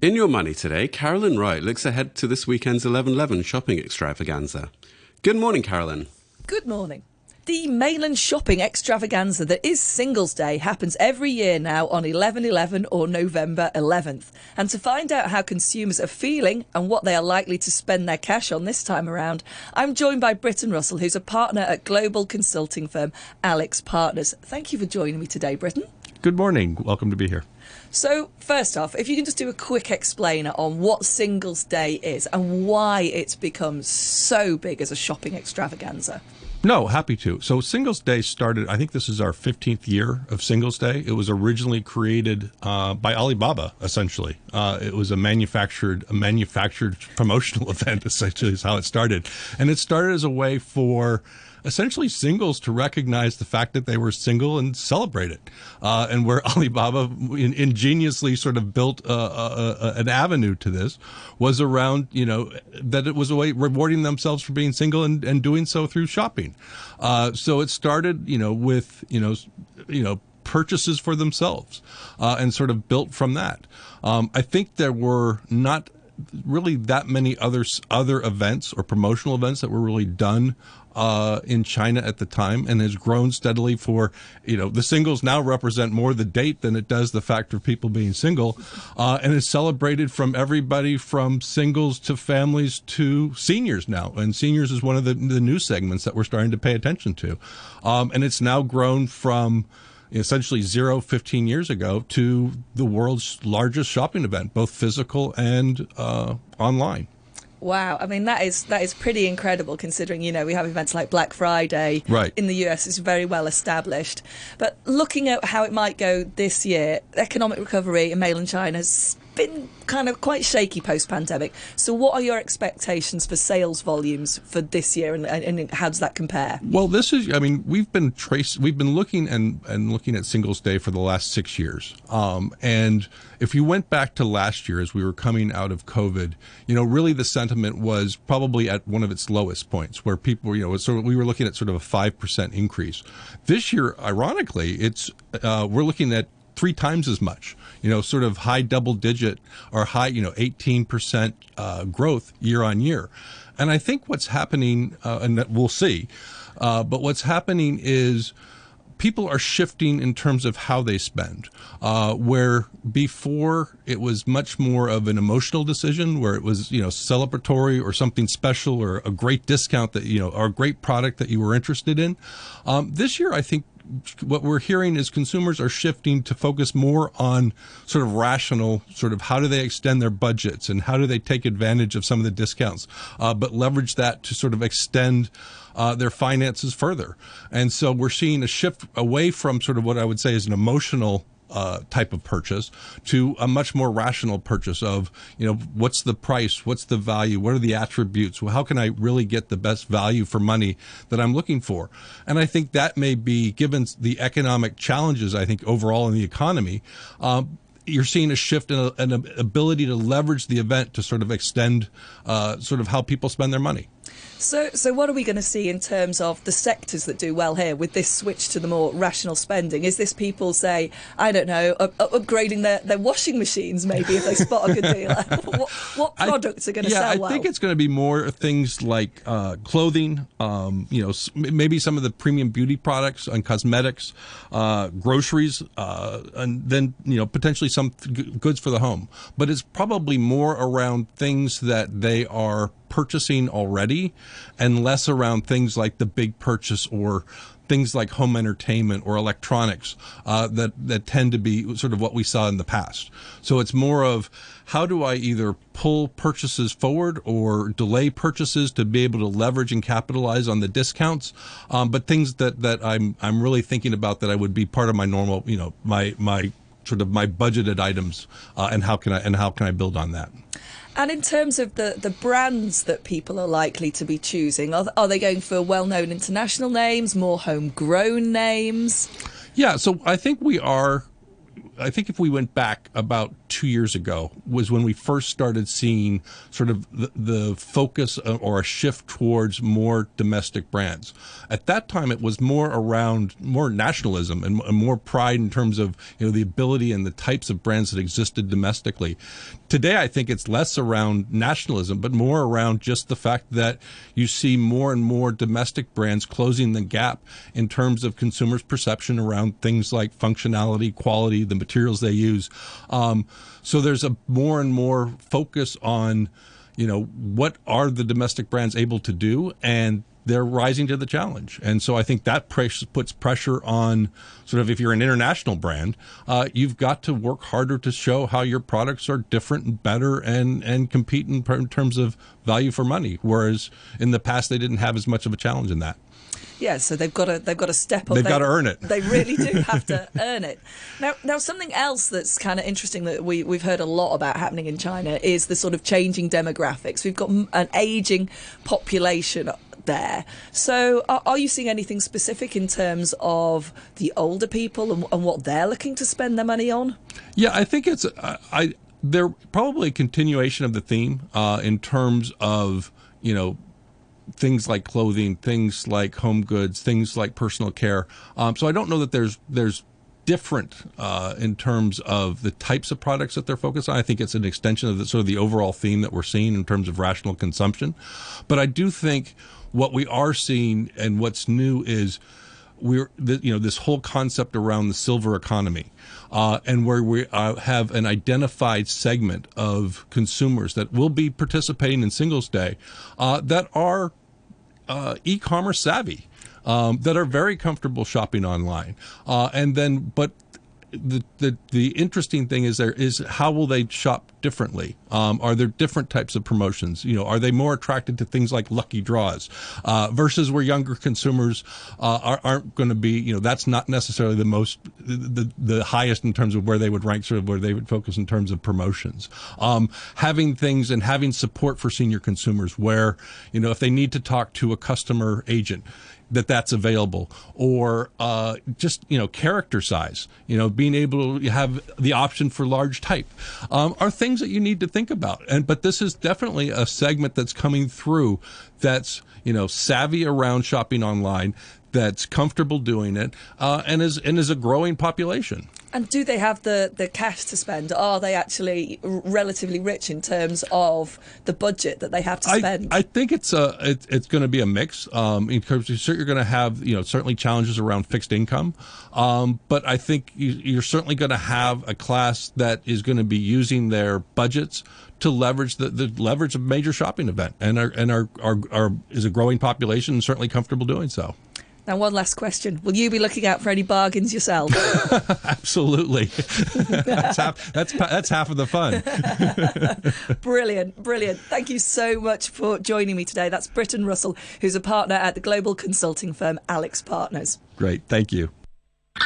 In your money today, Carolyn Wright looks ahead to this weekend's 1111 shopping extravaganza. Good morning, Carolyn. Good morning. The mainland shopping extravaganza that is Singles Day happens every year now on 11/11 or November 11th. And to find out how consumers are feeling and what they are likely to spend their cash on this time around, I'm joined by Britton Russell, who's a partner at global consulting firm Alix Partners. Thank you for joining me today, Britton. Good morning. Welcome to be here. So, first off, if you can just do a quick explainer on what Singles Day is and why it's become so big as a shopping extravaganza. No, happy to. So Singles Day started, I think this is our 15th year of Singles Day. It was originally created uh, by Alibaba, essentially. Uh, it was a manufactured, a manufactured promotional event, essentially, is how it started. And it started as a way for essentially singles to recognize the fact that they were single and celebrate it. Uh, and where Alibaba in, ingeniously sort of built a, a, a, an avenue to this was around, you know, that it was a way rewarding themselves for being single and, and doing so through shopping. Uh, so it started, you know, with, you know, you know, purchases for themselves uh, and sort of built from that. Um, I think there were not really that many other other events or promotional events that were really done uh, in China at the time and has grown steadily for, you know, the singles now represent more the date than it does the fact of people being single, uh, and is celebrated from everybody from singles to families to seniors now. And seniors is one of the, the new segments that we're starting to pay attention to. Um, and it's now grown from, essentially zero 15 years ago to the world's largest shopping event, both physical and uh, online. Wow, I mean that is that is pretty incredible considering you know we have events like Black Friday right. in the US is very well established. But looking at how it might go this year, economic recovery in mainland China been kind of quite shaky post pandemic. So, what are your expectations for sales volumes for this year, and, and, how does that compare? Well, this is, I mean, we've been trace, we've been looking and and looking at Singles Day for the last six years, um, and if you went back to last year as we were coming out of COVID, you know, really the sentiment was probably at one of its lowest points, where people, you know, so we were looking at sort of a five percent increase. This year, ironically, it's uh, we're looking at three times as much, you know, sort of high double digit or high, you know, 18% uh, growth year on year. And I think what's happening, uh, and we'll see, uh, but what's happening is people are shifting in terms of how they spend. Uh, where before it was much more of an emotional decision, where it was you know celebratory or something special or a great discount that you know or a great product that you were interested in. Um, this year, I think what we're hearing is consumers are shifting to focus more on sort of rational, sort of how do they extend their budgets and how do they take advantage of some of the discounts, uh, but leverage that to sort of extend uh, their finances further. And so we're seeing a shift away from sort of what I would say is an emotional uh, type of purchase to a much more rational purchase of, you know, what's the price? What's the value? What are the attributes? Well, how can I really get the best value for money that I'm looking for? And I think that may be, given the economic challenges, I think overall in the economy, um, you're seeing a shift in an ability to leverage the event to sort of extend uh, sort of how people spend their money. So, so what are we going to see in terms of the sectors that do well here with this switch to the more rational spending? Is this people say, I don't know, up, upgrading their, their washing machines maybe if they spot a good deal? what, what, products I, are going to yeah, sell I well? I think it's going to be more things like uh, clothing, um, you know, maybe some of the premium beauty products and cosmetics, uh, groceries, uh, and then you know potentially some goods for the home. But it's probably more around things that they are purchasing already and less around things like the big purchase or things like home entertainment or electronics uh, that that tend to be sort of what we saw in the past. So it's more of how do I either pull purchases forward or delay purchases to be able to leverage and capitalize on the discounts, um, but things that that I'm I'm really thinking about that I would be part of my normal you know my my sort of my budgeted items uh, and how can I and how can I build on that. And in terms of the, the brands that people are likely to be choosing, are, are they going for well known international names, more homegrown names? Yeah, so I think we are I think if we went back about two years ago was when we first started seeing sort of the, the, focus or a shift towards more domestic brands. At that time, it was more around more nationalism and, and more pride in terms of you know the ability and the types of brands that existed domestically. Today I think it's less around nationalism, but more around just the fact that you see more and more domestic brands closing the gap in terms of consumers' perception around things like functionality, quality, the materials they use. Um, so there's a more and more focus on, you know, what are the domestic brands able to do, and they're rising to the challenge. And so I think that puts pressure on sort of if you're an international brand, uh, you've got to work harder to show how your products are different and better and, and compete in, in terms of value for money. Whereas in the past, they didn't have as much of a challenge in that. Yeah, so they've got to they've got to step up. They've got to earn it. They really do have to earn it. Now, now something else that's kind of interesting that we we've heard a lot about happening in China is the sort of changing demographics. We've got an aging population there. So, are, are, you seeing anything specific in terms of the older people and, and what they're looking to spend their money on? Yeah, I think it's I. They're probably a continuation of the theme uh, in terms of you know things like clothing, things like home goods, things like personal care. Um, so I don't know that there's there's different uh, in terms of the types of products that they're focused on. I think it's an extension of the sort of the overall theme that we're seeing in terms of rational consumption. But I do think what we are seeing and what's new is we're you know this whole concept around the silver economy uh, and where we uh, have an identified segment of consumers that will be participating in singles day uh, that are uh, e-commerce savvy um, that are very comfortable shopping online uh, and then but the, the the interesting thing is there is how will they shop differently? Um, are there different types of promotions? You know, are they more attracted to things like lucky draws uh, versus where younger consumers uh, are, not going to be? You know, that's not necessarily the most the the highest in terms of where they would rank, sort of where they would focus in terms of promotions. Um, having things and having support for senior consumers, where you know if they need to talk to a customer agent that that's available. Or uh, just you know character size you know being able to have the option for large type um, are things that you need to think about. And but this is definitely a segment that's coming through that's you know savvy around shopping online that's comfortable doing it uh, and is and is a growing population and do they have the, the cash to spend? Are they actually relatively rich in terms of the budget that they have to spend? I, I think it's a it, it's going to be a mix. Um, in terms of, you're going to have you know certainly challenges around fixed income, um, but I think you, are certainly going to have a class that is going to be using their budgets to leverage the, the leverage a major shopping event, and are and are, are, are is a growing population and certainly comfortable doing so. Now, one last question: Will you be looking out for any bargains yourself? Absolutely. that's half. That's that's half of the fun. brilliant, brilliant. Thank you so much for joining me today. That's Britton Russell, who's a partner at the global consulting firm Alix Partners. Great. Thank you.